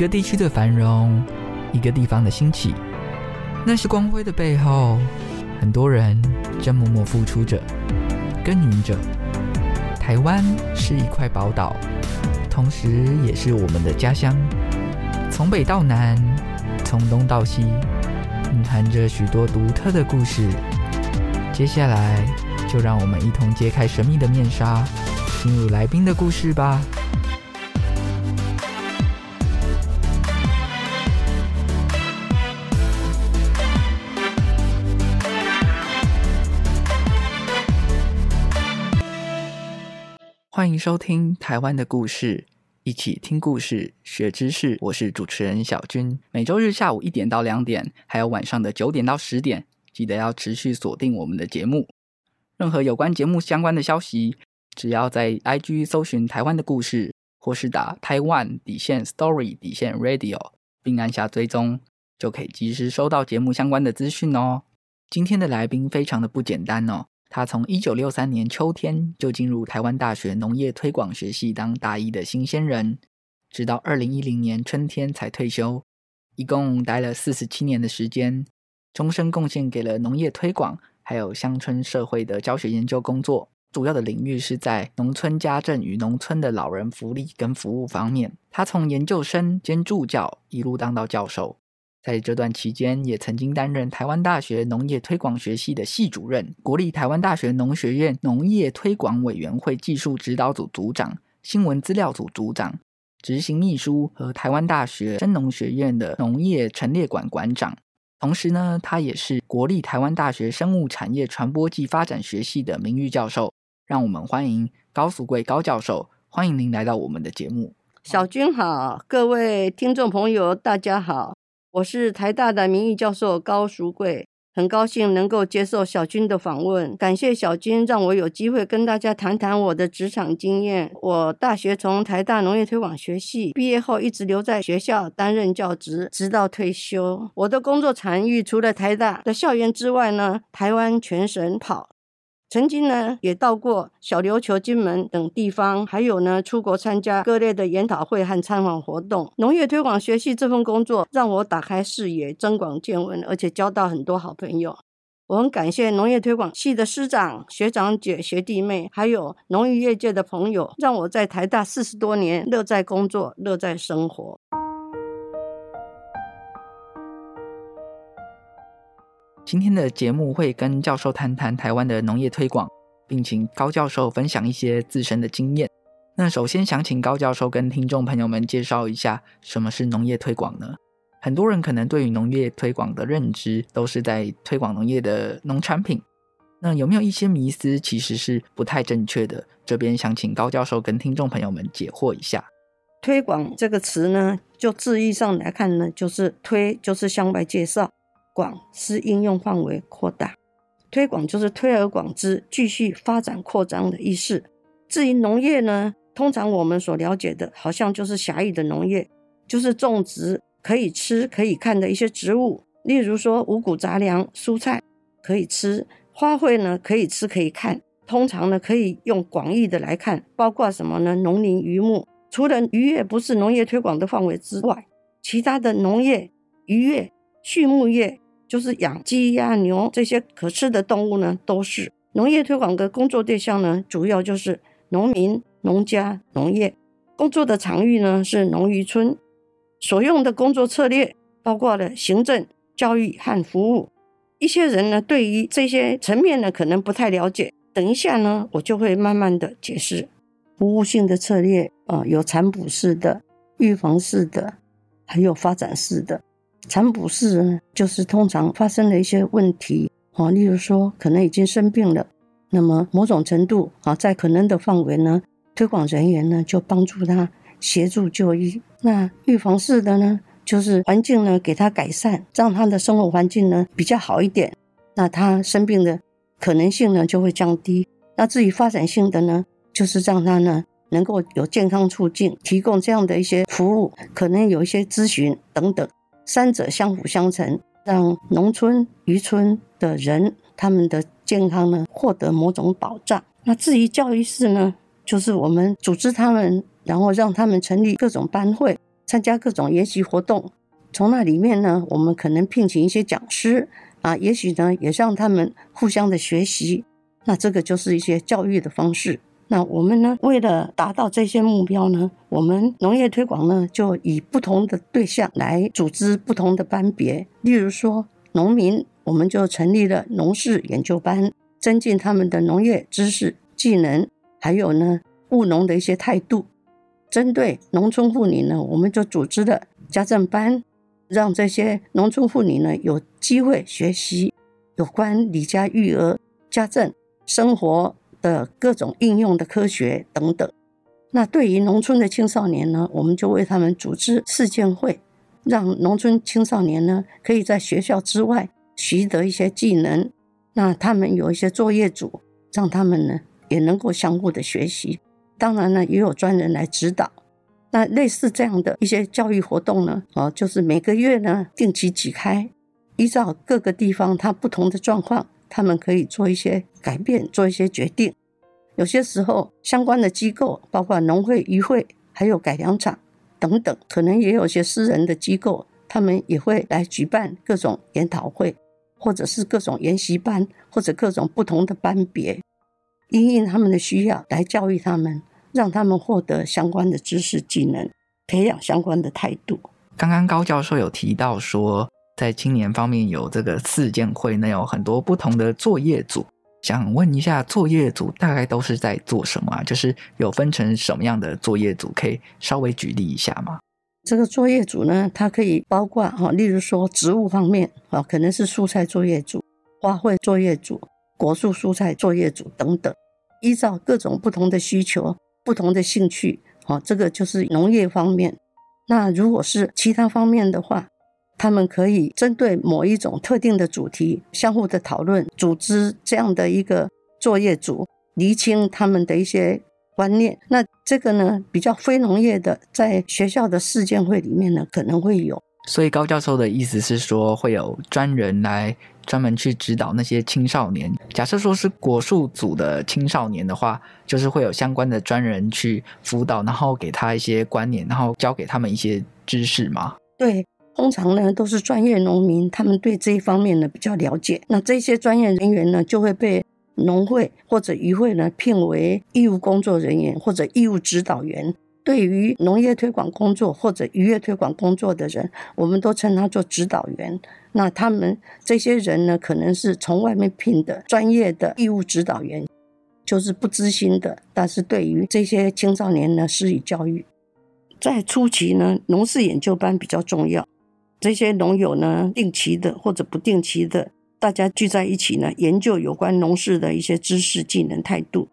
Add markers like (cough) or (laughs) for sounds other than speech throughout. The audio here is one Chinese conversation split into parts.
一个地区的繁荣，一个地方的兴起，那些光辉的背后，很多人正默默付出着、耕耘着。台湾是一块宝岛，同时也是我们的家乡。从北到南，从东到西，蕴含着许多独特的故事。接下来，就让我们一同揭开神秘的面纱，进入来宾的故事吧。欢迎收听台湾的故事，一起听故事、学知识。我是主持人小军。每周日下午一点到两点，还有晚上的九点到十点，记得要持续锁定我们的节目。任何有关节目相关的消息，只要在 IG 搜寻“台湾的故事”，或是打“台湾底线 Story 底线 Radio”，并按下追踪，就可以及时收到节目相关的资讯哦。今天的来宾非常的不简单哦。他从一九六三年秋天就进入台湾大学农业推广学系当大一的新鲜人，直到二零一零年春天才退休，一共待了四十七年的时间，终身贡献给了农业推广还有乡村社会的教学研究工作，主要的领域是在农村家政与农村的老人福利跟服务方面。他从研究生兼助教一路当到教授。在这段期间，也曾经担任台湾大学农业推广学系的系主任、国立台湾大学农学院农业推广委员会技术指导组组长、新闻资料组组长、执行秘书和台湾大学生农学院的农业陈列馆馆长。同时呢，他也是国立台湾大学生物产业传播暨发展学系的名誉教授。让我们欢迎高淑贵高教授，欢迎您来到我们的节目。小军好，各位听众朋友，大家好。我是台大的名誉教授高淑贵，很高兴能够接受小军的访问。感谢小军让我有机会跟大家谈谈我的职场经验。我大学从台大农业推广学系毕业后，一直留在学校担任教职，直到退休。我的工作场域除了台大的校园之外呢，台湾全省跑。曾经呢，也到过小琉球、金门等地方，还有呢，出国参加各类的研讨会和参访活动。农业推广学系这份工作让我打开视野、增广见闻，而且交到很多好朋友。我很感谢农业推广系的师长、学长姐、学弟妹，还有农渔业界的朋友，让我在台大四十多年乐在工作、乐在生活。今天的节目会跟教授谈谈台湾的农业推广，并请高教授分享一些自身的经验。那首先想请高教授跟听众朋友们介绍一下什么是农业推广呢？很多人可能对于农业推广的认知都是在推广农业的农产品，那有没有一些迷思其实是不太正确的？这边想请高教授跟听众朋友们解惑一下。推广这个词呢，就字义上来看呢，就是推，就是向外介绍。广是应用范围扩大，推广就是推而广之，继续发展扩张的意思。至于农业呢，通常我们所了解的，好像就是狭义的农业，就是种植可以吃可以看的一些植物，例如说五谷杂粮、蔬菜可以吃，花卉呢可以吃可以看。通常呢可以用广义的来看，包括什么呢？农林渔牧，除了渔业不是农业推广的范围之外，其他的农业、渔业。畜牧业就是养鸡、鸭、牛这些可吃的动物呢，都是农业推广的工作对象呢。主要就是农民、农家、农业工作的场域呢是农渔村，所用的工作策略包括了行政、教育和服务。一些人呢对于这些层面呢可能不太了解，等一下呢我就会慢慢的解释。服务性的策略啊，有产补式的、预防式的，还有发展式的。产补式呢，就是通常发生了一些问题啊，例如说可能已经生病了，那么某种程度啊，在可能的范围呢，推广人员呢就帮助他协助就医。那预防式的呢，就是环境呢给他改善，让他的生活环境呢比较好一点，那他生病的可能性呢就会降低。那至于发展性的呢，就是让他呢能够有健康促进，提供这样的一些服务，可能有一些咨询等等，三者相辅相成，让农村渔村的人他们的健康呢获得某种保障。那至于教育室呢，就是我们组织他们，然后让他们成立各种班会，参加各种研习活动，从那里面呢，我们可能聘请一些讲师啊，也许呢也让他们互相的学习。那这个就是一些教育的方式。那我们呢，为了达到这些目标呢，我们农业推广呢，就以不同的对象来组织不同的班别。例如说，农民，我们就成立了农事研究班，增进他们的农业知识、技能，还有呢，务农的一些态度。针对农村妇女呢，我们就组织了家政班，让这些农村妇女呢，有机会学习有关离家育儿、家政生活。的各种应用的科学等等。那对于农村的青少年呢，我们就为他们组织试建会，让农村青少年呢可以在学校之外习得一些技能。那他们有一些作业组，让他们呢也能够相互的学习。当然呢，也有专人来指导。那类似这样的一些教育活动呢，哦，就是每个月呢定期举开，依照各个地方它不同的状况。他们可以做一些改变，做一些决定。有些时候，相关的机构，包括农会、渔会，还有改良场等等，可能也有些私人的机构，他们也会来举办各种研讨会，或者是各种研习班，或者各种不同的班别，因应他们的需要来教育他们，让他们获得相关的知识技能，培养相关的态度。刚刚高教授有提到说，在青年方面有这个试建会，那有很多不同的作业组。想问一下，作业组大概都是在做什么啊？就是有分成什么样的作业组？可以稍微举例一下吗？这个作业组呢，它可以包括哈，例如说植物方面啊，可能是蔬菜作业组、花卉作业组、果树蔬菜作业组等等，依照各种不同的需求、不同的兴趣，啊，这个就是农业方面。那如果是其他方面的话，他们可以针对某一种特定的主题，相互的讨论，组织这样的一个作业组，厘清他们的一些观念。那这个呢，比较非农业的，在学校的试建会里面呢，可能会有。所以高教授的意思是说，会有专人来专门去指导那些青少年。假设说是果树组的青少年的话，就是会有相关的专人去辅导，然后给他一些观念，然后教给他们一些知识吗？对。通常呢，都是专业农民，他们对这一方面呢比较了解。那这些专业人员呢，就会被农会或者渔会呢聘为义务工作人员或者义务指导员。对于农业推广工作或者渔业推广工作的人，我们都称他做指导员。那他们这些人呢，可能是从外面聘的专业的义务指导员，就是不知心的，但是对于这些青少年呢，施以教育。在初期呢，农事研究班比较重要。这些农友呢，定期的或者不定期的，大家聚在一起呢，研究有关农事的一些知识、技能、态度。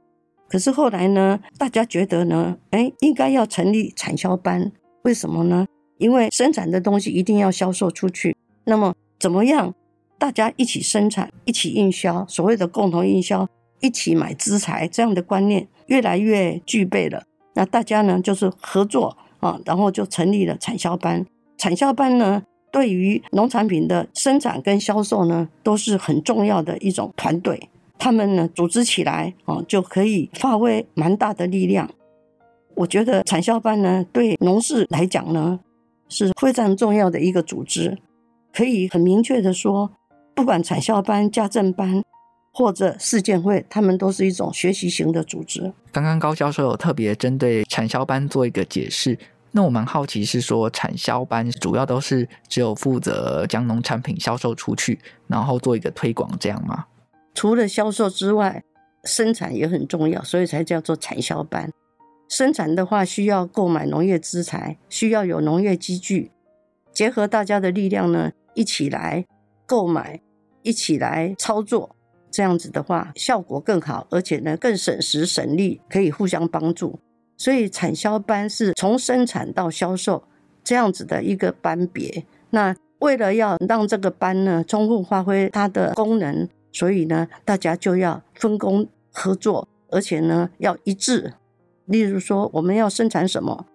可是后来呢，大家觉得呢，哎，应该要成立产销班。为什么呢？因为生产的东西一定要销售出去。那么，怎么样大家一起生产、一起运销，所谓的共同运销、一起买资材这样的观念越来越具备了。那大家呢，就是合作啊，然后就成立了产销班。产销班呢，对于农产品的生产跟销售呢，都是很重要的一种团队。他们呢，组织起来啊，就可以发挥蛮大的力量。我觉得产销班呢，对农事来讲呢，是非常重要的一个组织。可以很明确的说，不管产销班、家政班或者试建会，他们都是一种学习型的组织。刚刚高教授有特别针对产销班做一个解释。那我蛮好奇，是说产销班主要都是只有负责将农产品销售出去，然后做一个推广，这样吗？除了销售之外，生产也很重要，所以才叫做产销班。生产的话需要购买农业资材，需要有农业机具，结合大家的力量呢，一起来购买，一起来操作，这样子的话效果更好，而且呢更省时省力，可以互相帮助。所以产销班是从生产到销售这样子的一个班别。那为了要让这个班呢充分发挥它的功能，所以呢大家就要分工合作，而且呢要一致。例如说，我们要生产什么，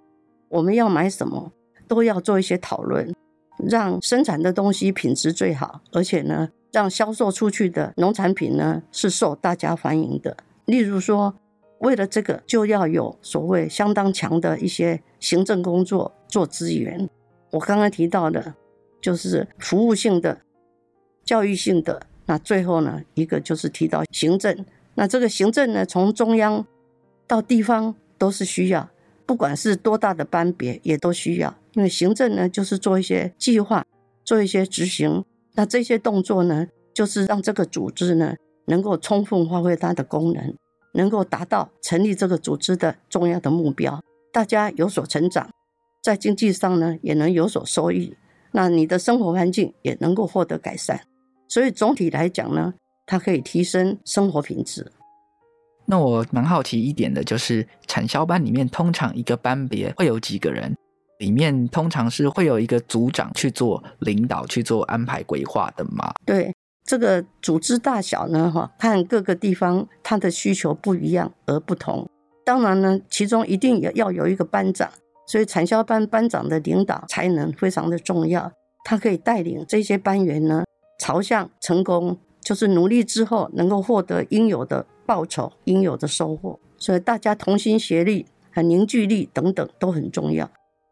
我们要买什么，都要做一些讨论，让生产的东西品质最好，而且呢，让销售出去的农产品呢是受大家欢迎的。例如说，为了这个，就要有所谓相当强的一些行政工作做资源。我刚刚提到的，就是服务性的、教育性的。那最后呢，一个就是提到行政。那这个行政呢，从中央到地方。都是需要，不管是多大的班别，也都需要。因为行政呢，就是做一些计划，做一些执行。那这些动作呢，就是让这个组织呢，能够充分发挥它的功能，能够达到成立这个组织的重要的目标。大家有所成长，在经济上呢，也能有所收益。那你的生活环境也能够获得改善。所以总体来讲呢，它可以提升生活品质。那我蛮好奇一点的，就是产销班里面通常一个班别会有几个人？里面通常是会有一个组长去做领导、去做安排规划的嘛？对，这个组织大小呢，哈，看各个地方它的需求不一样而不同。当然呢，其中一定也要有一个班长，所以产销班班长的领导才能非常的重要。他可以带领这些班员呢，朝向成功，就是努力之后能够获得应有的。报酬应有的收获，所以大家同心协力、和凝聚力等等都很重要。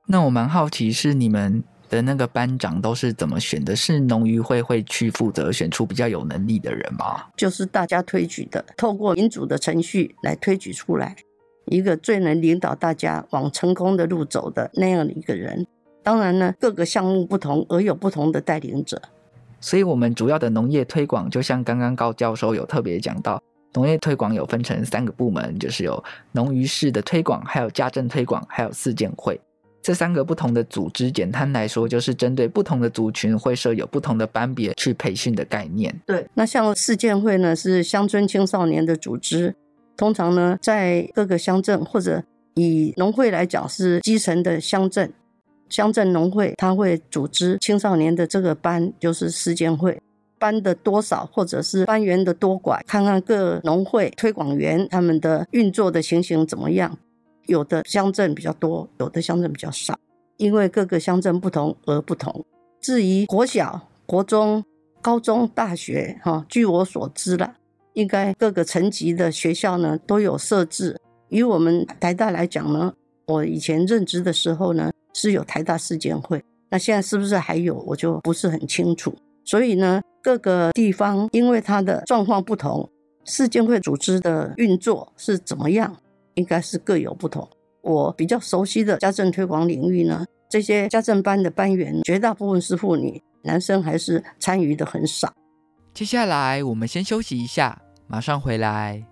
那我蛮好奇，是你们的那个班长都是怎么选的？是农渔会会去负责选出比较有能力的人吗？就是大家推举的，透过民主的程序来推举出来一个最能领导大家往成功的路走的那样的一个人。当然呢，各个项目不同，而有不同的带领者。所以，我们主要的农业推广，就像刚刚高教授有特别讲到。农业推广有分成三个部门，就是有农渔市的推广，还有家政推广，还有四建会。这三个不同的组织，简单来说，就是针对不同的族群，会设有不同的班别去培训的概念。对，那像四建会呢，是乡村青少年的组织，通常呢，在各个乡镇或者以农会来讲，是基层的乡镇，乡镇农会，它会组织青少年的这个班，就是四建会。班的多少，或者是班员的多寡，看看各农会推广员他们的运作的情形怎么样。有的乡镇比较多，有的乡镇比较少，因为各个乡镇不同而不同。至于国小、国中、高中、大学，哈，据我所知了，应该各个层级的学校呢都有设置。以我们台大来讲呢，我以前任职的时候呢是有台大四建会，那现在是不是还有，我就不是很清楚。所以呢。各个地方因为它的状况不同，四建会组织的运作是怎么样，应该是各有不同。我比较熟悉的家政推广领域呢，这些家政班的班员绝大部分是妇女，男生还是参与的很少。接下来我们先休息一下，马上回来。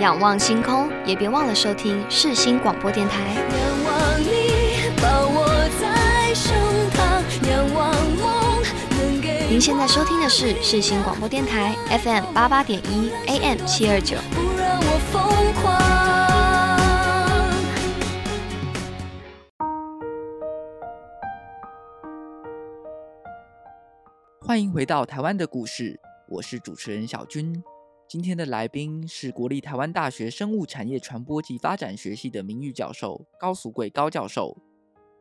仰望星空，也别忘了收听世新广播电台。仰望你，抱我在手旁，仰望梦。您现在收听的是世新广播电台 FM 八八点一 AM 七二九。欢迎回到台湾的故事，我是主持人小军。今天的来宾是国立台湾大学生物产业传播及发展学系的名誉教授高俗贵高教授。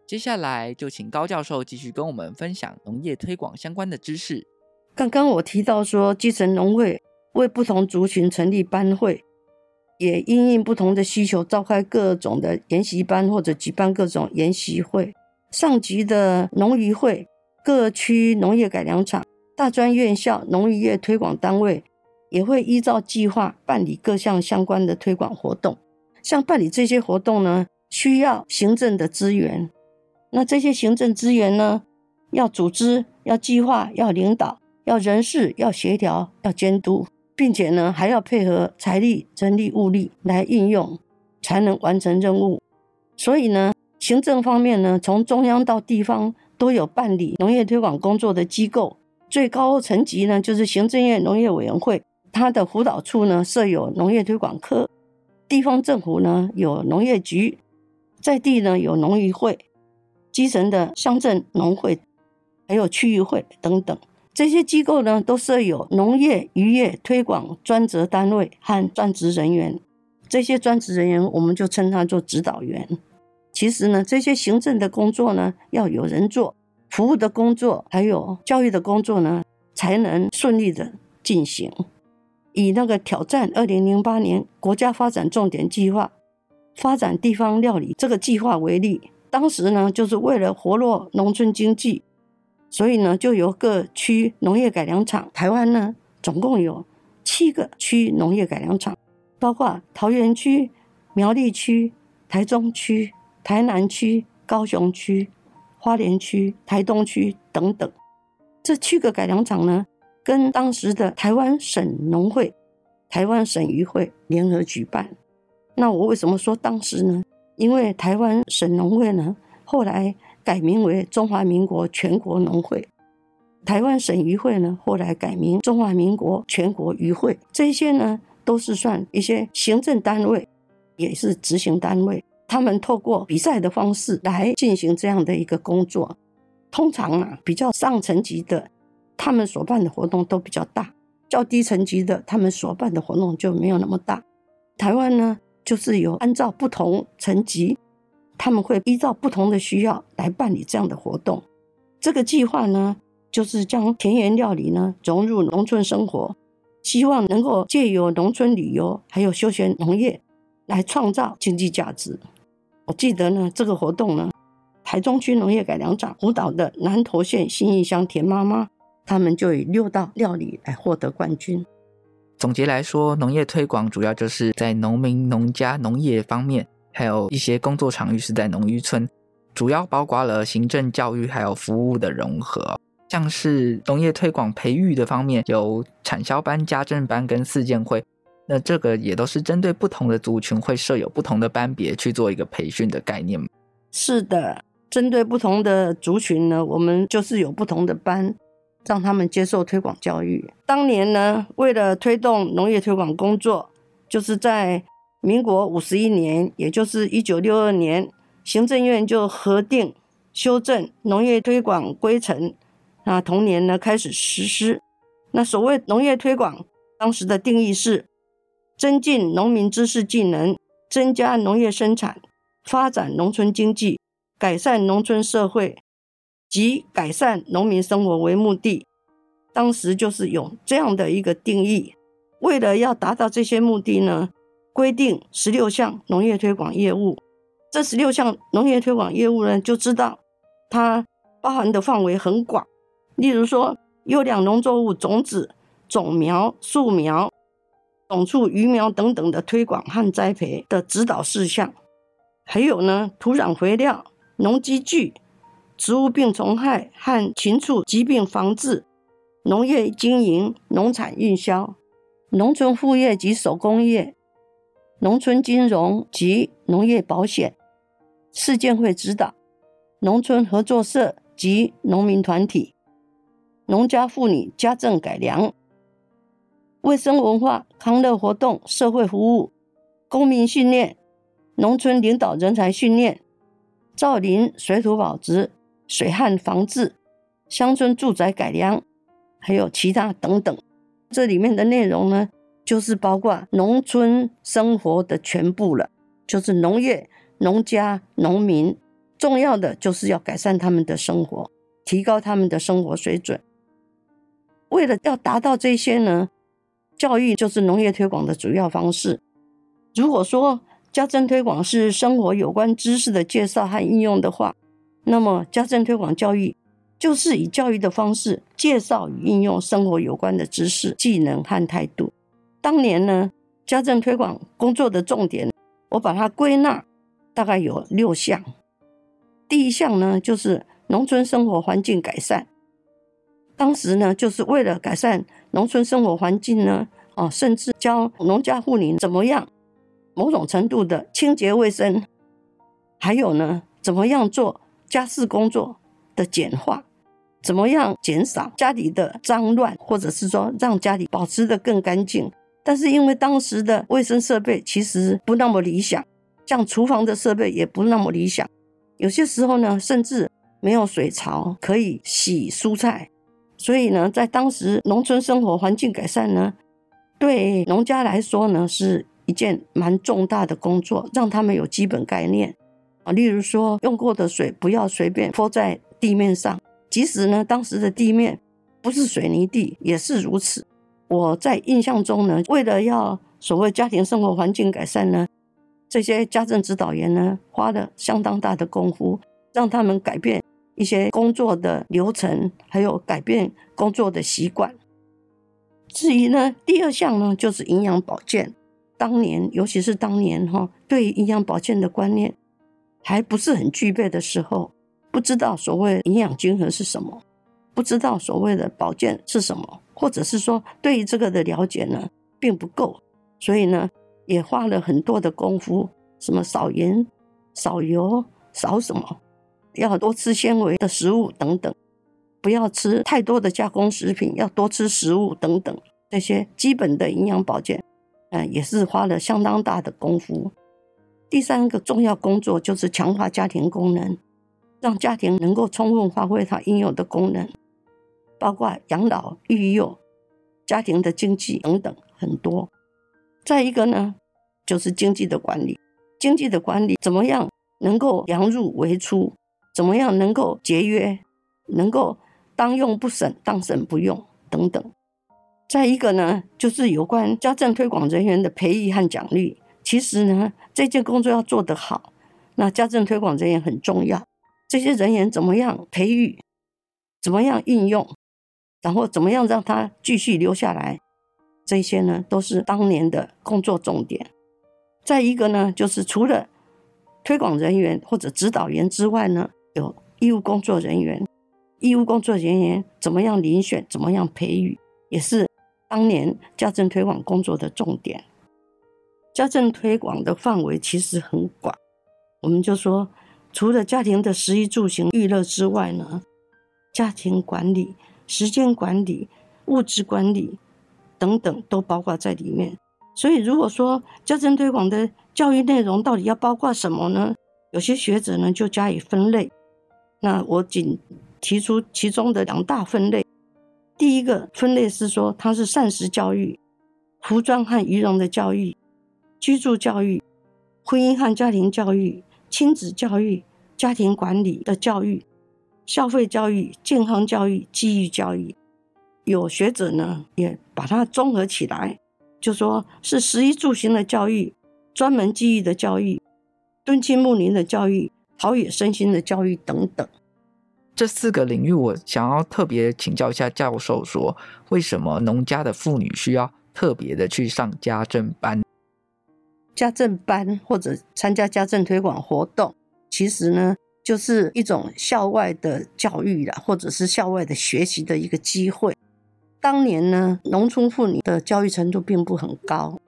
接下来就请高教授继续跟我们分享农业推广相关的知识。刚刚我提到说，基层农会为不同族群成立班会，也因应不同的需求召开各种的研习班或者举办各种研习会。上级的农渔会。各区农业改良场、大专院校、农渔业推广单位也会依照计划办理各项相关的推广活动。像办理这些活动呢，需要行政的资源。那这些行政资源呢，要组织、要计划、要领导、要人事、要协调、要监督，并且呢，还要配合财力、人力、物力来运用，才能完成任务。所以呢，行政方面呢，从中央到地方。都有办理农业推广工作的机构，最高层级呢就是行政院农业委员会，它的辅导处呢设有农业推广科，地方政府呢有农业局，在地呢有农渔会，基层的乡镇农会，还有区域会等等，这些机构呢都设有农业渔业推广专责单位和专职人员，这些专职人员我们就称他做指导员。其实呢，这些行政的工作呢，要有人做；服务的工作，还有教育的工作呢，才能顺利的进行。以那个挑战二零零八年国家发展重点计划发展地方料理这个计划为例，当时呢，就是为了活络农村经济，所以呢，就由各区农业改良场，台湾呢，总共有七个区农业改良场，包括桃园区、苗栗区、台中区。台南区、高雄区、花莲区、台东区等等，这七个改良场呢，跟当时的台湾省农会、台湾省渔会联合举办。那我为什么说当时呢？因为台湾省农会呢，后来改名为中华民国全国农会；台湾省渔会呢，后来改名中华民国全国渔会。这些呢，都是算一些行政单位，也是执行单位。他们透过比赛的方式来进行这样的一个工作，通常啊，比较上层级的，他们所办的活动都比较大；较低层级的，他们所办的活动就没有那么大。台湾呢，就是有按照不同层级，他们会依照不同的需要来办理这样的活动。这个计划呢，就是将田园料理呢融入农村生活，希望能够借由农村旅游还有休闲农业来创造经济价值。我记得呢，这个活动呢，台中区农业改良场辅导的南投县新义乡田妈妈，他们就以六道料理来获得冠军。总结来说，农业推广主要就是在农民、农家、农业方面，还有一些工作场域是在农渔村，主要包括了行政、教育还有服务的融合。像是农业推广培育的方面，有产销班、家政班跟四建会。那这个也都是针对不同的族群，会设有不同的班别去做一个培训的概念。是的，针对不同的族群呢，我们就是有不同的班，让他们接受推广教育。当年呢，为了推动农业推广工作，就是在民国五十一年，也就是一九六二年，行政院就核定修正农业推广规程，那同年呢开始实施。那所谓农业推广，当时的定义是。增进农民知识技能，增加农业生产，发展农村经济，改善农村社会及改善农民生活为目的。当时就是有这样的一个定义。为了要达到这些目的呢，规定十六项农业推广业务。这十六项农业推广业务呢，就知道它包含的范围很广。例如说，优良农作物种子、种苗、树苗。种畜鱼苗等等的推广和栽培的指导事项，还有呢，土壤肥料、农机具、植物病虫害和禽畜疾病防治、农业经营、农产运销、农村副业及手工业、农村金融及农业保险、市建会指导、农村合作社及农民团体、农家妇女家政改良、卫生文化康乐活动、社会服务、公民训练、农村领导人才训练、造林水土保持、水旱防治、乡村住宅改良。还有其他等等，这里面的内容呢，就是包括农村生活的全部了，就是农业、农家、农民，重要的就是要改善他们的生活，提高他们的生活水准。为了要达到这些呢，教育就是农业推广的主要方式。如果说家政推广是生活有关知识的介绍和应用的话，那么家政推广教育。就是以教育的方式介绍与应用生活有关的知识、技能和态度。当年呢，家政推广工作的重点，我把它归纳大概有六项。第一项呢，就是农村生活环境改善。当时呢，就是为了改善农村生活环境呢，哦，甚至教农家妇女怎么样某种程度的清洁卫生，还有呢，怎么样做家事工作的简化。怎么样减少家里的脏乱，或者是说让家里保持得更干净？但是因为当时的卫生设备其实不那么理想，像厨房的设备也不那么理想，有些时候呢，甚至没有水槽可以洗蔬菜。所以呢，在当时农村生活环境改善呢，对农家来说呢，是一件蛮重大的工作，让他们有基本概念例如说用过的水不要随便泼在地面上。即使呢，当时的地面不是水泥地，也是如此。我在印象中呢，为了要所谓家庭生活环境改善呢，这些家政指导员呢，花了相当大的功夫，让他们改变一些工作的流程，还有改变工作的习惯。至于呢，第二项呢，就是营养保健。当年，尤其是当年哈，对营养保健的观念还不是很具备的时候。不知道所谓营养均衡是什么，不知道所谓的保健是什么，或者是说对于这个的了解呢，并不够，所以呢也花了很多的功夫，什么少盐、少油、少什么，要多吃纤维的食物等等，不要吃太多的加工食品，要多吃食物等等，这些基本的营养保健，嗯、也是花了相当大的功夫。第三个重要工作就是强化家庭功能。让家庭能够充分发挥它应有的功能，包括养老、育幼、家庭的经济等等很多。再一个呢，就是经济的管理。经济的管理怎么样能够量入为出？怎么样能够节约？能够当用不省，当省不用等等。再一个呢，就是有关家政推广人员的培育和奖励。其实呢，这件工作要做得好，那家政推广人员很重要。这些人员怎么样培育，怎么样应用，然后怎么样让他继续留下来，这些呢都是当年的工作重点。再一个呢，就是除了推广人员或者指导员之外呢，有义务工作人员。义务工作人员怎么样遴选，怎么样培育，也是当年家政推广工作的重点。家政推广的范围其实很广，我们就说。除了家庭的食衣住行娱乐之外呢，家庭管理、时间管理、物质管理等等都包括在里面。所以，如果说家政推广的教育内容到底要包括什么呢？有些学者呢就加以分类。那我仅提出其中的两大分类。第一个分类是说，它是膳食教育、服装和仪容的教育、居住教育、婚姻和家庭教育。亲子教育、家庭管理的教育、消费教育、健康教育、记忆教育，有学者呢也把它综合起来，就说是食衣住行的教育、专门记忆的教育、敦亲睦邻的教育、陶冶身心的教育等等。这四个领域，我想要特别请教一下教授说，说为什么农家的妇女需要特别的去上家政班？家政班或者参加家政推广活动，其实呢，就是一种校外的教育啦，或者是校外的学习的一个机会。当年呢，农村妇女的教育程度并不很高，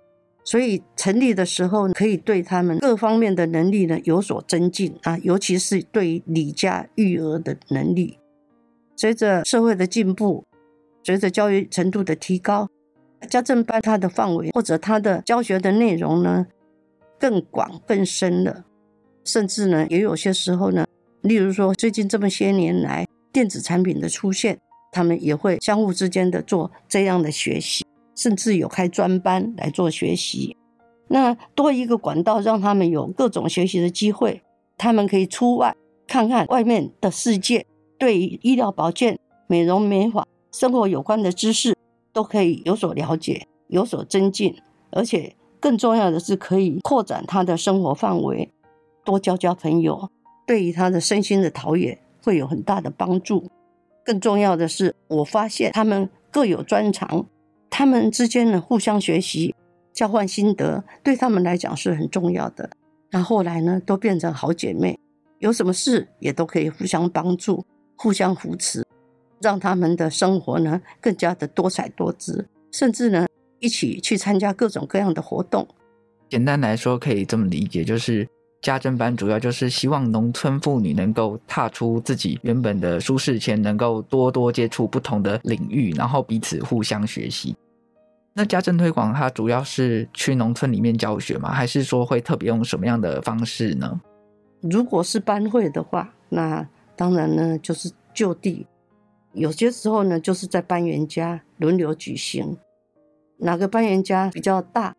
所以成立的时候可以对他们各方面的能力呢有所增进啊，尤其是对于离家育儿的能力。随着社会的进步，随着教育程度的提高，家政班它的范围或者它的教学的内容呢更广更深了，甚至呢也有些时候呢，例如说最近这么些年来电子产品的出现。他们也会相互之间的做这样的学习，甚至有开专班来做学习。那多一个管道，让他们有各种学习的机会。他们可以出外看看外面的世界，对于医疗保健、美容美发、生活有关的知识，都可以有所了解、有所增进。而且更重要的是，可以扩展他的生活范围，多交交朋友，对于他的身心的陶冶会有很大的帮助。更重要的是，我发现他们各有专长，他们之间呢互相学习、交换心得，对他们来讲是很重要的。那后来呢，都变成好姐妹，有什么事也都可以互相帮助、互相扶持，让他们的生活呢更加的多彩多姿，甚至呢一起去参加各种各样的活动。简单来说，可以这么理解，就是。家政班主要就是希望农村妇女能够踏出自己原本的舒适圈，能够多多接触不同的领域，然后彼此互相学习。那家政推广它主要是去农村里面教学吗？还是说会特别用什么样的方式呢？如果是班会的话，那当然呢就是就地，有些时候呢就是在班员家轮流举行，哪个班员家比较大，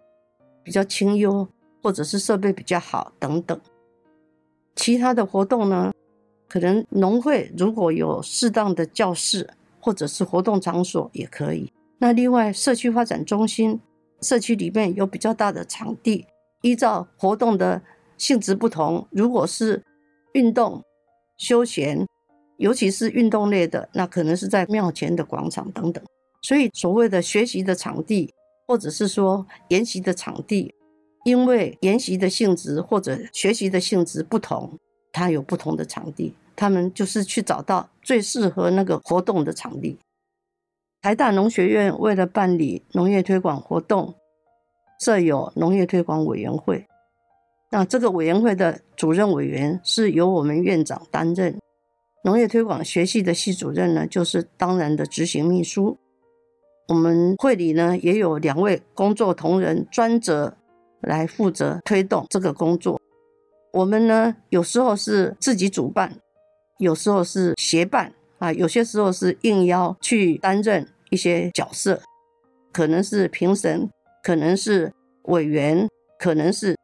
比较清幽。或者是设备比较好等等，其他的活动呢，可能农会如果有适当的教室或者是活动场所也可以。那另外社区发展中心，社区里面有比较大的场地，依照活动的性质不同，如果是运动、休闲，尤其是运动类的，那可能是在庙前的广场等等。所以所谓的学习的场地，或者是说研习的场地。因为研习的性质或者学习的性质不同，它有不同的场地。他们就是去找到最适合那个活动的场地。台大农学院为了办理农业推广活动，设有农业推广委员会。那这个委员会的主任委员是由我们院长担任，农业推广学系的系主任呢，就是当然的执行秘书。我们会里呢也有两位工作同仁专责。来负责推动这个工作。我们呢，有时候是自己主办，有时候是协办啊，有些时候是应邀去担任一些角色，可能是评审，可能是委员，可能是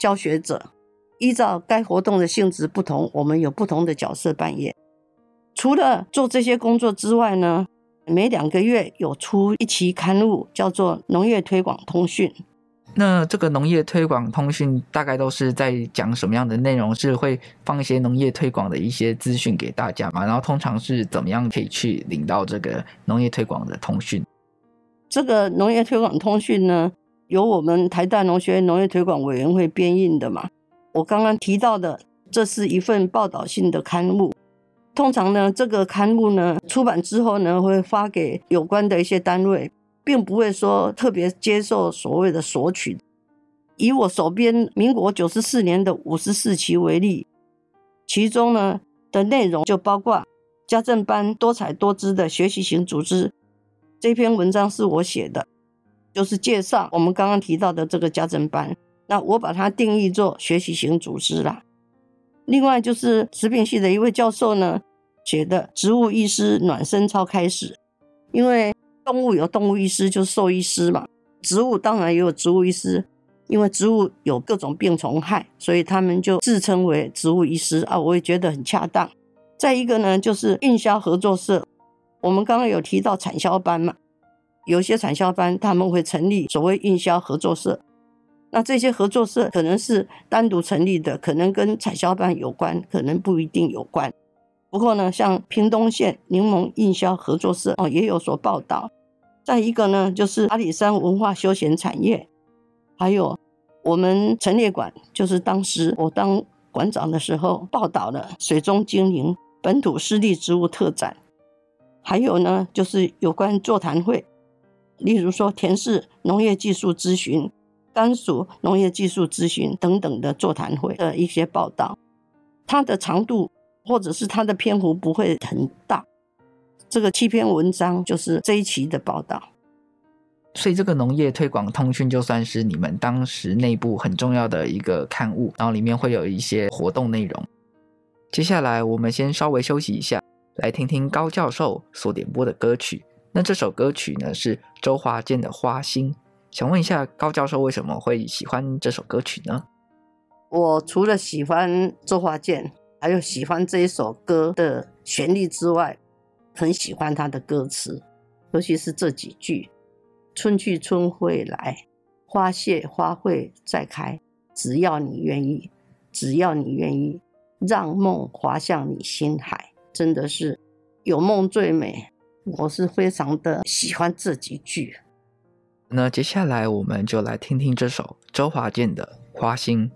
教学者。依照该活动的性质不同，我们有不同的角色扮演。除了做这些工作之外呢，每两个月有出一期刊物，叫做《农业推广通讯》。那这个农业推广通讯大概都是在讲什么样的内容？是会放一些农业推广的一些资讯给大家嘛？然后通常是怎么样可以去领到这个农业推广的通讯？这个农业推广通讯呢，由我们台大农学院农业推广委员会编印的嘛。我刚刚提到的，这是一份报道性的刊物。通常呢，这个刊物呢出版之后呢，会发给有关的一些单位。并不会说特别接受所谓的索取。以我手边民国九十四年的五十四期为例，其中呢的内容就包括家政班多彩多姿的学习型组织。这篇文章是我写的，就是介绍我们刚刚提到的这个家政班。那我把它定义做学习型组织啦。另外就是食品系的一位教授呢写的《植物医师暖身操》开始，因为。动物有动物医师，就是兽医师嘛。植物当然也有植物医师，因为植物有各种病虫害，所以他们就自称为植物医师啊。我也觉得很恰当。再一个呢，就是运销合作社。我们刚刚有提到产销班嘛，有些产销班他们会成立所谓运销合作社。那这些合作社可能是单独成立的，可能跟产销班有关，可能不一定有关。不过呢，像屏东县柠檬印销合作社哦，也有所报道。再一个呢，就是阿里山文化休闲产业，还有我们陈列馆，就是当时我当馆长的时候报道了水中精灵本土湿地植物特展。还有呢，就是有关座谈会，例如说田氏农业技术咨询、甘薯农业技术咨询等等的座谈会的一些报道。它的长度或者是它的篇幅不会很大。这个七篇文章就是这一期的报道。所以这个农业推广通讯就算是你们当时内部很重要的一个刊物，然后里面会有一些活动内容。接下来我们先稍微休息一下，来听听高教授所点播的歌曲。那这首歌曲呢是周华健的《花心》。想问一下高教授为什么会喜欢这首歌曲呢？我除了喜欢周华健，还有喜欢这一首歌的旋律之外，很喜欢他的歌词，尤其是这几句。春去春会来，花谢花会再开。只要你愿意，只要你愿意，让梦滑向你心海。真的是有梦最美。我是非常的喜欢这几句。那接下来我们就来听听这首周华健的《花心》。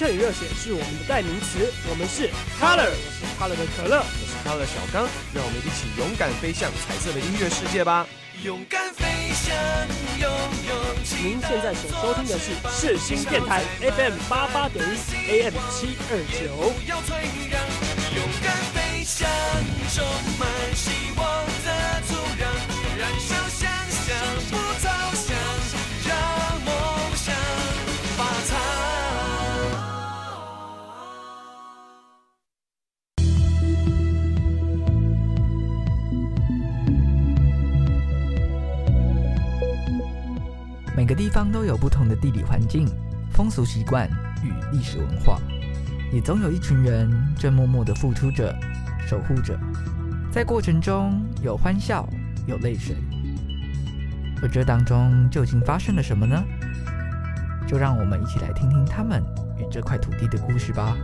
春与热血是我们的代名词，我们是 Color，我是 Color 的可乐，我是 Color 的小刚，让我们一起勇敢飞向彩色的音乐世界吧！勇敢飞向，拥有您现在所收听的是世新电台 FM 八八点一 AM 七二九。每个地方都有不同的地理环境、风俗习惯与历史文化。也总有一群人正默默地付出着、守护着，在过程中有欢笑，有泪水，而这当中究竟发生了什么呢？就让我们一起来听听他们与这块土地的故事吧。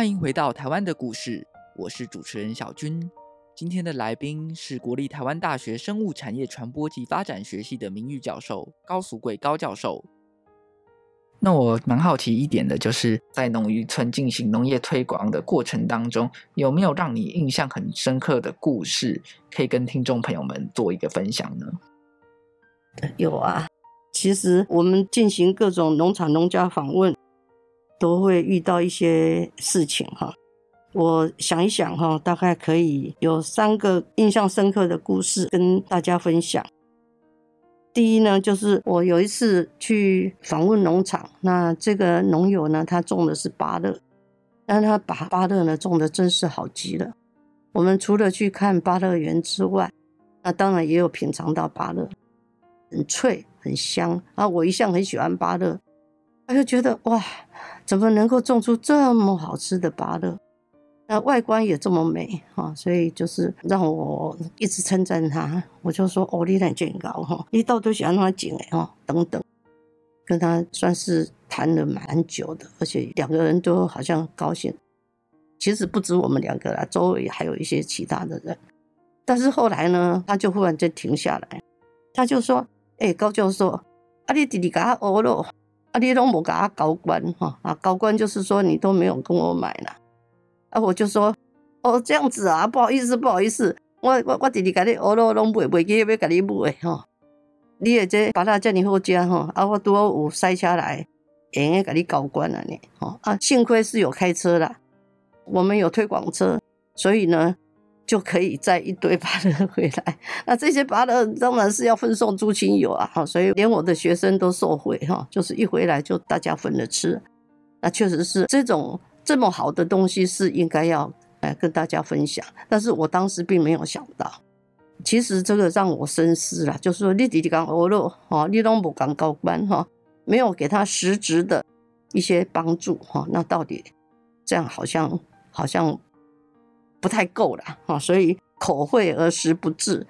欢迎回到台湾的故事，我是主持人小军。今天的来宾是国立台湾大学生物产业传播及发展学系的名誉教授高俗贵高教授。那我蛮好奇一点的，就是在农渔村进行农业推广的过程当中，有没有让你印象很深刻的故事，可以跟听众朋友们做一个分享呢？有啊，其实我们进行各种农场农家访问，都会遇到一些事情哈。我想一想哈，大概可以有三个印象深刻的故事跟大家分享。第一呢，就是我有一次去访问农场，那这个农友呢，他种的是芭乐，但他把芭乐呢种的真是好极了。我们除了去看芭乐园之外，那当然也有品尝到芭乐，很脆很香啊！我一向很喜欢芭乐，他就觉得哇，怎么能够种出这么好吃的芭乐？那外观也这么美哈，所以就是让我一直称赞他。我就说哦，你很健高哈，你到底喜欢他景哎哈等等，跟他算是谈了蛮久的，而且两个人都好像高兴。其实不止我们两个啦，周围还有一些其他的人。但是后来呢，他就忽然间停下来，他就说：“哎、高教授，啊你弟弟给他欧了，啊你都没给他高官哈啊高官就是说你都没有跟我买了。”啊，我就说，哦，这样子啊，不好意思，不好意思，我我我弟弟给你我都拢买，买记要给你买吼。你也这把它叫你好吃哈，啊，我拄好有塞车来，会用给你交关了呢，哦啊，幸亏是有开车啦，我们有推广车，所以呢就可以载一堆 (laughs) 芭乐回来。那这些芭乐当然是要分送诸亲友啊，哈，所以连我的学生都受惠哈，就是一回来就大家分了吃。那确实是这种。这么好的东西是应该要来跟大家分享，但是我当时并没有想到，其实这个让我深思了，就是说你弟弟讲欧乐哈，你都不讲高官哈，没有给他实质的一些帮助哈，那到底这样好像好像不太够了哈，所以口惠而实不至。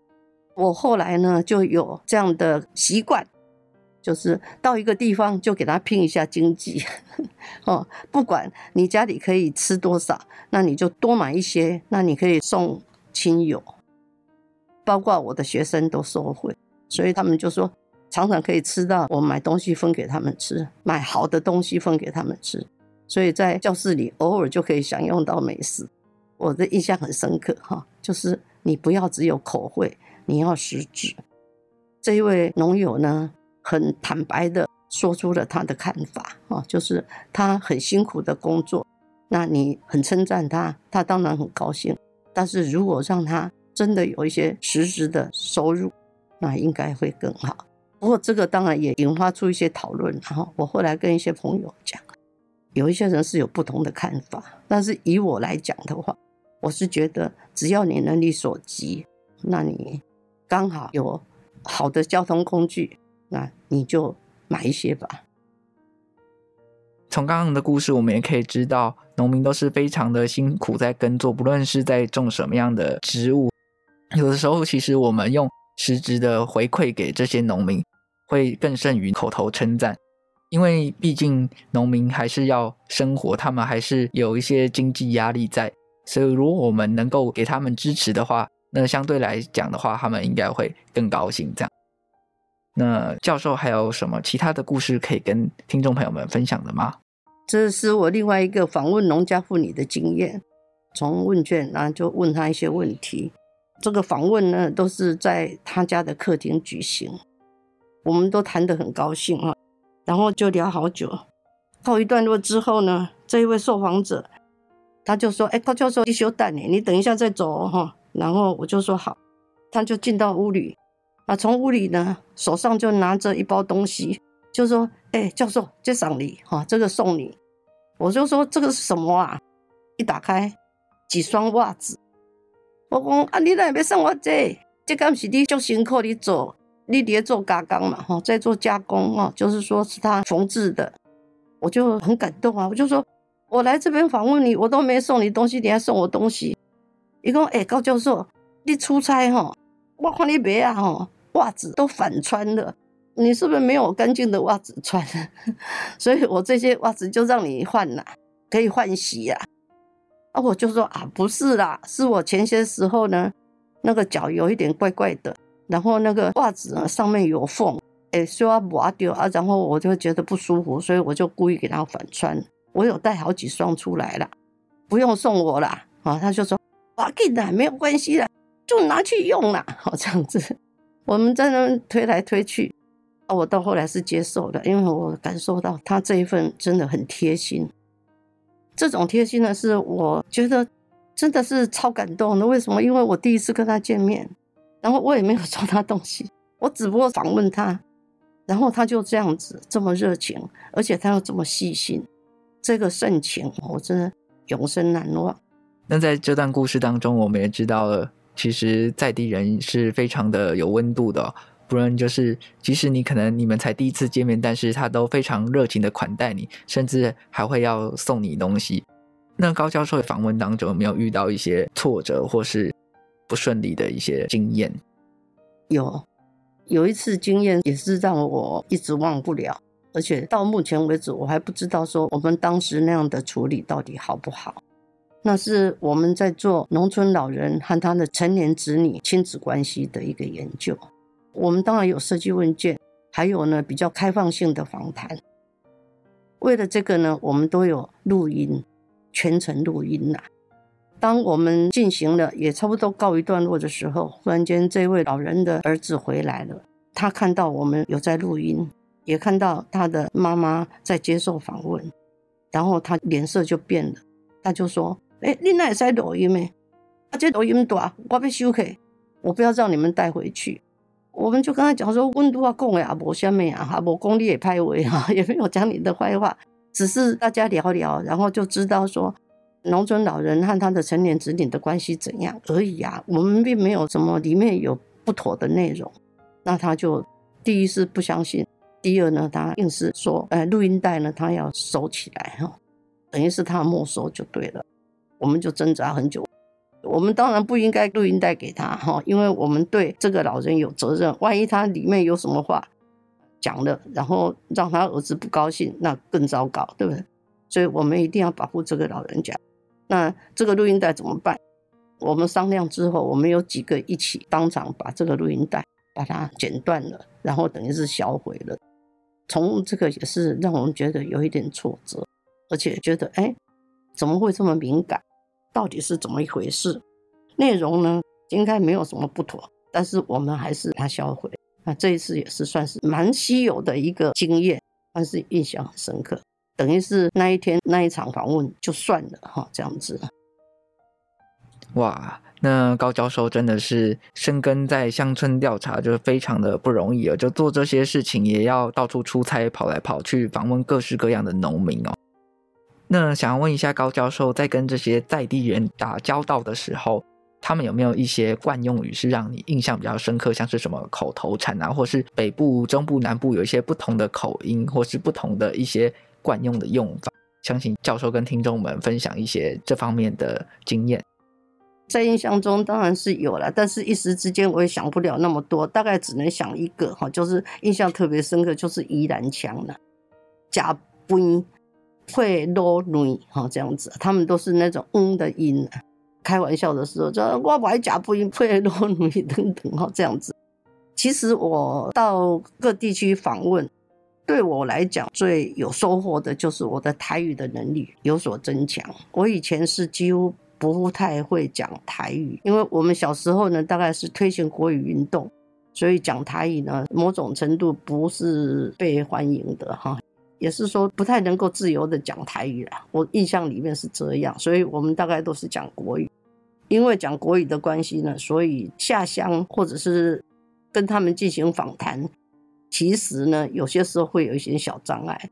我后来呢就有这样的习惯。就是到一个地方就给他拼一下经济，(laughs) 哦，不管你家里可以吃多少，那你就多买一些，那你可以送亲友，包括我的学生都受惠，所以他们就说常常可以吃到我买东西分给他们吃，买好的东西分给他们吃，所以在教室里偶尔就可以享用到美食，我的印象很深刻哈，就是你不要只有口惠，你要实质。这一位农友呢，很坦白的说出了他的看法啊，就是他很辛苦的工作，那你很称赞他，他当然很高兴。但是如果让他真的有一些实质的收入，那应该会更好。不过这个当然也引发出一些讨论。然后我后来跟一些朋友讲，有一些人是有不同的看法，但是以我来讲的话，我是觉得只要你能力所及，那你刚好有好的交通工具。那你就买一些吧。从刚刚的故事，我们也可以知道，农民都是非常的辛苦在耕作，不论是在种什么样的植物。有的时候，其实我们用实质的回馈给这些农民，会更胜于口头称赞。因为毕竟农民还是要生活，他们还是有一些经济压力在。所以，如果我们能够给他们支持的话，那相对来讲的话，他们应该会更高兴。这样，那教授还有什么其他的故事可以跟听众朋友们分享的吗？这是我另外一个访问农家妇女的经验，从问卷然后就问她一些问题。这个访问呢，都是在她家的客厅举行，我们都谈得很高兴啊，然后就聊好久。告一段落之后呢，这一位受访者他就说：“哎，高教授，你休蛋呢，你等一下再走哈。”然后我就说：“好。”他就进到屋里，啊，从屋里呢手上就拿着一包东西，就说：“哎，教授，这赏你哈，这个送你。”我就说：“这个是什么啊？”一打开，几双袜子。我讲：“啊，你哪会送我这？这刚是你做辛苦你做，你在做加工嘛哈，在做加工哈，就是说是他缝制的。”我就很感动啊！我就说，我来这边访问你，我都没送你东西，你还送我东西。一共哎，高教授，你出差哈，我看你别啊哈，袜子都反穿了，你是不是没有干净的袜子穿？(laughs) 所以我这些袜子就让你换了，可以换洗呀。啊，我就说啊，不是啦，是我前些时候呢，那个脚有一点怪怪的，然后那个袜子呢上面有缝。哎，说要拔掉啊，然后我就觉得不舒服，所以我就故意给他反穿。我有带好几双出来了，不用送我了啊。他就说：“哇，给的没有关系了，就拿去用了。(laughs) ”好这样子，我们在那推来推去。我到后来是接受的，因为我感受到他这一份真的很贴心。这种贴心呢，是我觉得真的是超感动的。为什么？因为我第一次跟他见面，然后我也没有送他东西，我只不过访问他。然后他就这样子这么热情，而且他又这么细心，这个盛情我真的永生难忘。那在这段故事当中，我们也知道了，其实在地人是非常的有温度的，不然就是即使你可能你们才第一次见面，但是他都非常热情的款待你，甚至还会要送你东西。那高教授的访问当中有没有遇到一些挫折或是不顺利的一些经验？有。有一次经验也是让我一直忘不了，而且到目前为止我还不知道说我们当时那样的处理到底好不好。那是我们在做农村老人和他的成年子女亲子关系的一个研究。我们当然有设计问卷，还有呢比较开放性的访谈。为了这个呢，我们都有录音，全程录音呐。当我们进行了也差不多告一段落的时候，忽然间这位老人的儿子回来了。他看到我们有在录音，也看到他的妈妈在接受访问，然后他脸色就变了。他就说：“哎，你那也在抖音没？啊，这抖音大，我要收起，我不要让你们带回去。”我们就跟他讲说：“温度啊，讲的啊，无虾米啊，哈，无讲你也拍位啊，也没有讲你的坏话，只是大家聊聊，然后就知道说。”农村老人和他的成年子女的关系怎样而已啊？我们并没有什么里面有不妥的内容。那他就第一是不相信，第二呢，他硬是说，呃，录音带呢，他要收起来哈，等于是他没收就对了。我们就挣扎很久。我们当然不应该录音带给他哈，因为我们对这个老人有责任。万一他里面有什么话讲了，然后让他儿子不高兴，那更糟糕，对不对？所以我们一定要保护这个老人家。那这个录音带怎么办？我们商量之后，我们有几个一起当场把这个录音带把它剪断了，然后等于是销毁了。从这个也是让我们觉得有一点挫折，而且觉得哎，怎么会这么敏感？到底是怎么一回事？内容呢，应该没有什么不妥，但是我们还是把它销毁。那这一次也是算是蛮稀有的一个经验，但是印象很深刻。等于是那一天那一场访问就算了哈，这样子。哇，那高教授真的是深耕在乡村调查，就是非常的不容易哦。就做这些事情，也要到处出差，跑来跑去访问各式各样的农民哦。那想要问一下高教授，在跟这些在地人打交道的时候，他们有没有一些惯用语是让你印象比较深刻，像是什么口头禅啊，或是北部、中部、南部有一些不同的口音，或是不同的一些。惯用的用法，相信教授跟听众们分享一些这方面的经验。在印象中当然是有了，但是一时之间我也想不了那么多，大概只能想一个哈，就是印象特别深刻，就是宜兰腔了，假不会啰女哈这样子，他们都是那种嗯的音，开玩笑的时候，就我不爱假不应配裸女等等哈，这样子。其实我到各地区访问，对我来讲最有收获的就是我的台语的能力有所增强。我以前是几乎不太会讲台语，因为我们小时候呢，大概是推行国语运动，所以讲台语呢，某种程度不是被欢迎的哈，也是说不太能够自由的讲台语啦。我印象里面是这样，所以我们大概都是讲国语。因为讲国语的关系呢，所以下乡或者是。跟他们进行访谈，其实呢，有些时候会有一些小障碍，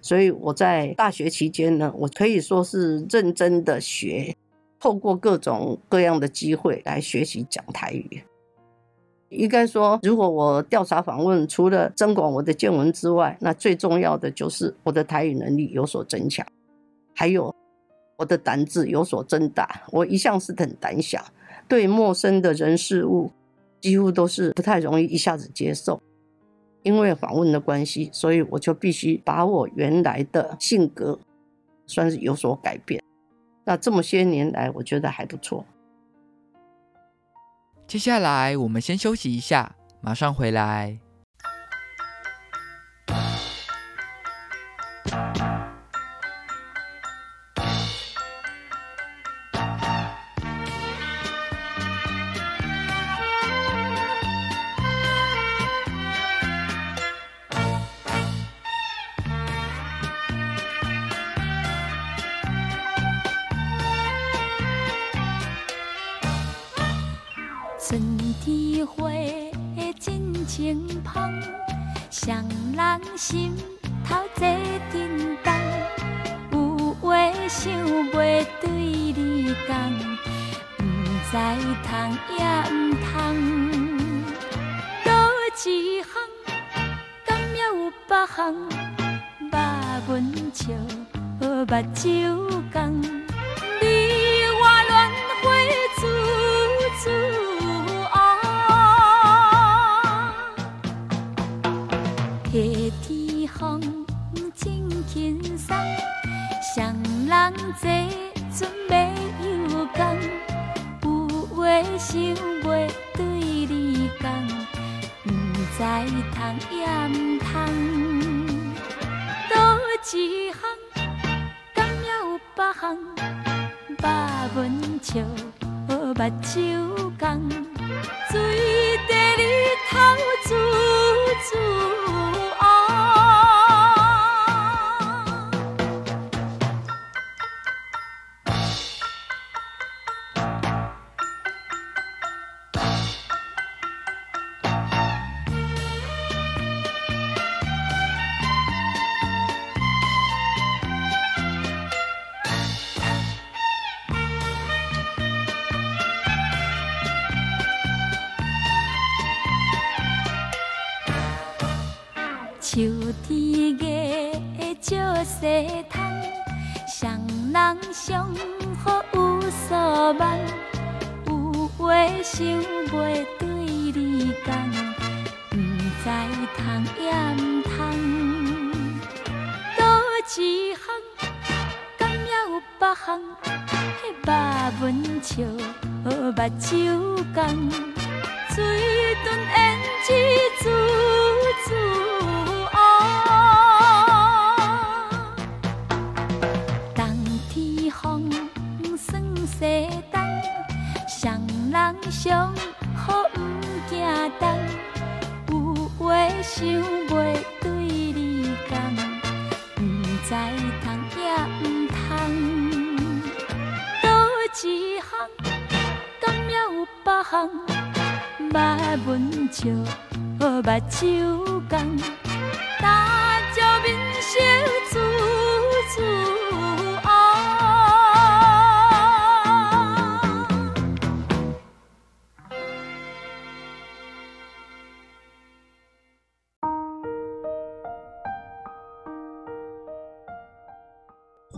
所以我在大学期间呢，我可以说是认真的学，透过各种各样的机会来学习讲台语。应该说，如果我调查访问，除了增广我的见闻之外，那最重要的就是我的台语能力有所增强，还有我的胆子有所增大。我一向是很胆小，对陌生的人事物。几乎都是不太容易一下子接受，因为访问的关系，所以我就必须把我原来的性格算是有所改变。那这么些年来，我觉得还不错。接下来我们先休息一下，马上回来。秋天月照西窗，双人相好有所望。有话想袂对你讲，不知通也毋通。倒一项，敢也有别项？迄肉文笑，目睭红，水遁胭脂珠珠。想袂对你讲，不知通也毋通。多一项，敢也有别项？目文笑，目睭红，但照面笑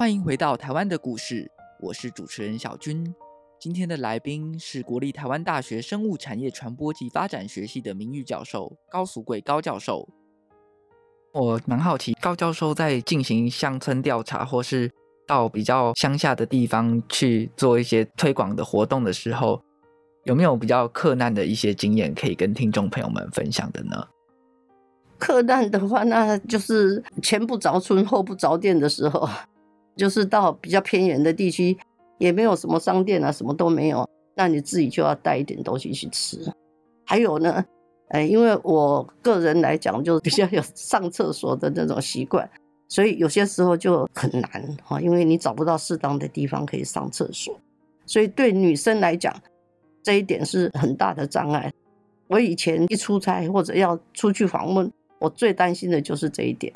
欢迎回到台湾的故事，我是主持人小军。今天的来宾是国立台湾大学生物产业传播及发展学系的名誉教授高俗贵高教授。我蛮好奇，高教授在进行乡村调查或是到比较乡下的地方去做一些推广的活动的时候，有没有比较克难的一些经验可以跟听众朋友们分享的呢？克难的话，那就是前不着村后不着店的时候，就是到比较偏远的地区，也没有什么商店啊，什么都没有，那你自己就要带一点东西去吃。还有呢，哎，因为我个人来讲，就比较有上厕所的那种习惯，所以有些时候就很难哈，因为你找不到适当的地方可以上厕所，所以对女生来讲，这一点是很大的障碍。我以前一出差或者要出去访问。我最担心的就是这一点。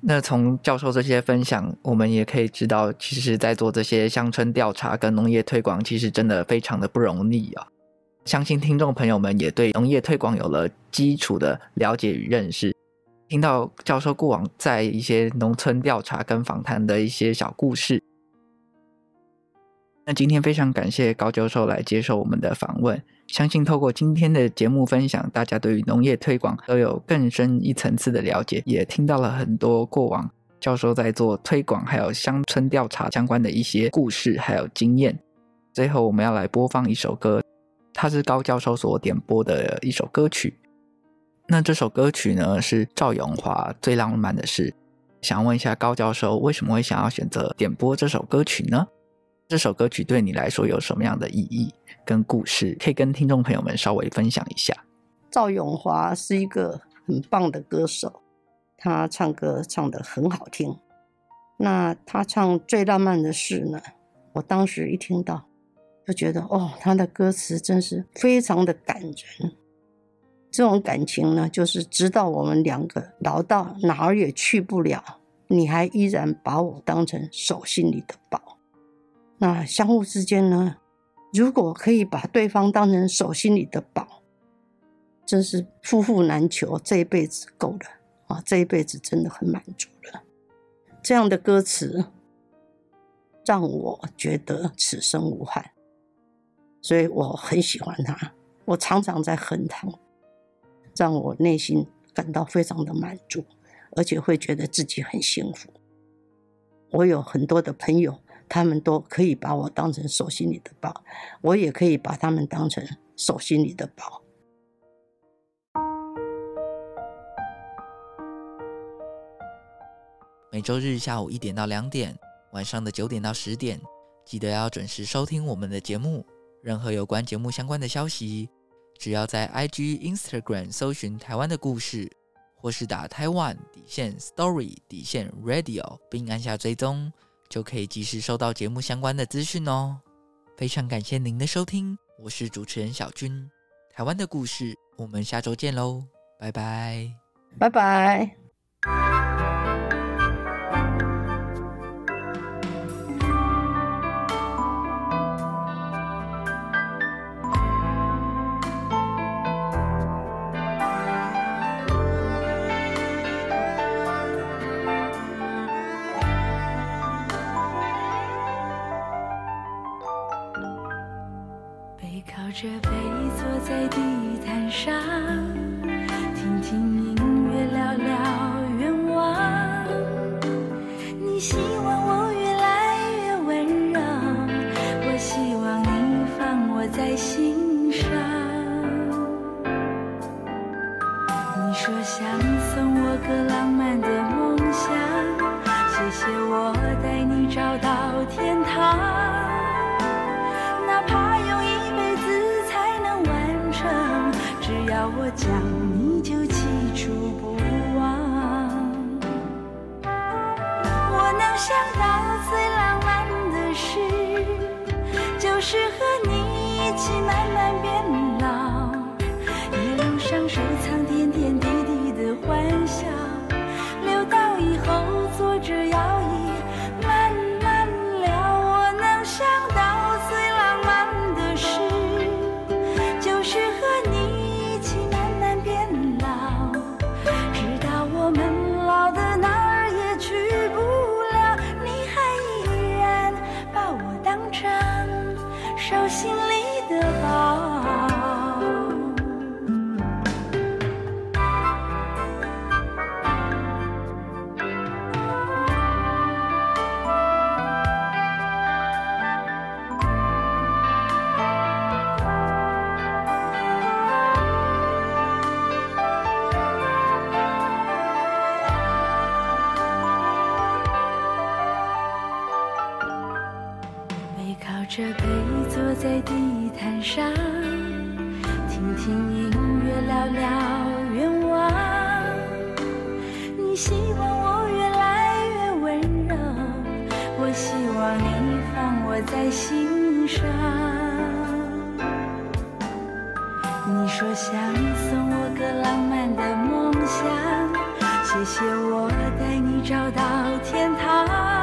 那从教授这些分享，我们也可以知道，其实，在做这些乡村调查跟农业推广，其实真的非常的不容易啊。相信听众朋友们也对农业推广有了基础的了解与认识。听到教授过往在一些农村调查跟访谈的一些小故事。那今天非常感谢高教授来接受我们的访问，相信透过今天的节目分享，大家对于农业推广都有更深一层次的了解，也听到了很多过往教授在做推广还有乡村调查相关的一些故事还有经验。最后我们要来播放一首歌，它是高教授所点播的一首歌曲。那这首歌曲呢是赵咏华《最浪漫的事》，想问一下高教授，为什么会想要选择点播这首歌曲呢？这首歌曲对你来说有什么样的意义跟故事？可以跟听众朋友们稍微分享一下。赵咏华是一个很棒的歌手，他唱歌唱得很好听。那他唱最浪漫的事呢？我当时一听到，就觉得哦，他的歌词真是非常的感人。这种感情呢，就是直到我们两个老到哪儿也去不了，你还依然把我当成手心里的宝。那相互之间呢，如果可以把对方当成手心里的宝，真是夫复难求，这一辈子够了啊！这一辈子真的很满足了。这样的歌词让我觉得此生无憾，所以我很喜欢他。我常常在哼他，让我内心感到非常的满足，而且会觉得自己很幸福。我有很多的朋友。他们都可以把我当成手心里的宝，我也可以把他们当成手心里的宝。每周日下午一点到两点，晚上的九点到十点，记得要准时收听我们的节目。任何有关节目相关的消息，只要在 IG、Instagram 搜寻“台湾的故事”，或是打“台湾底线 Story 底线 Radio”，并按下追踪。就可以及时收到节目相关的资讯哦。非常感谢您的收听，我是主持人小军。台湾的故事，我们下周见喽，拜拜，拜拜。心上。你说想送我个浪漫的我带你找到天堂。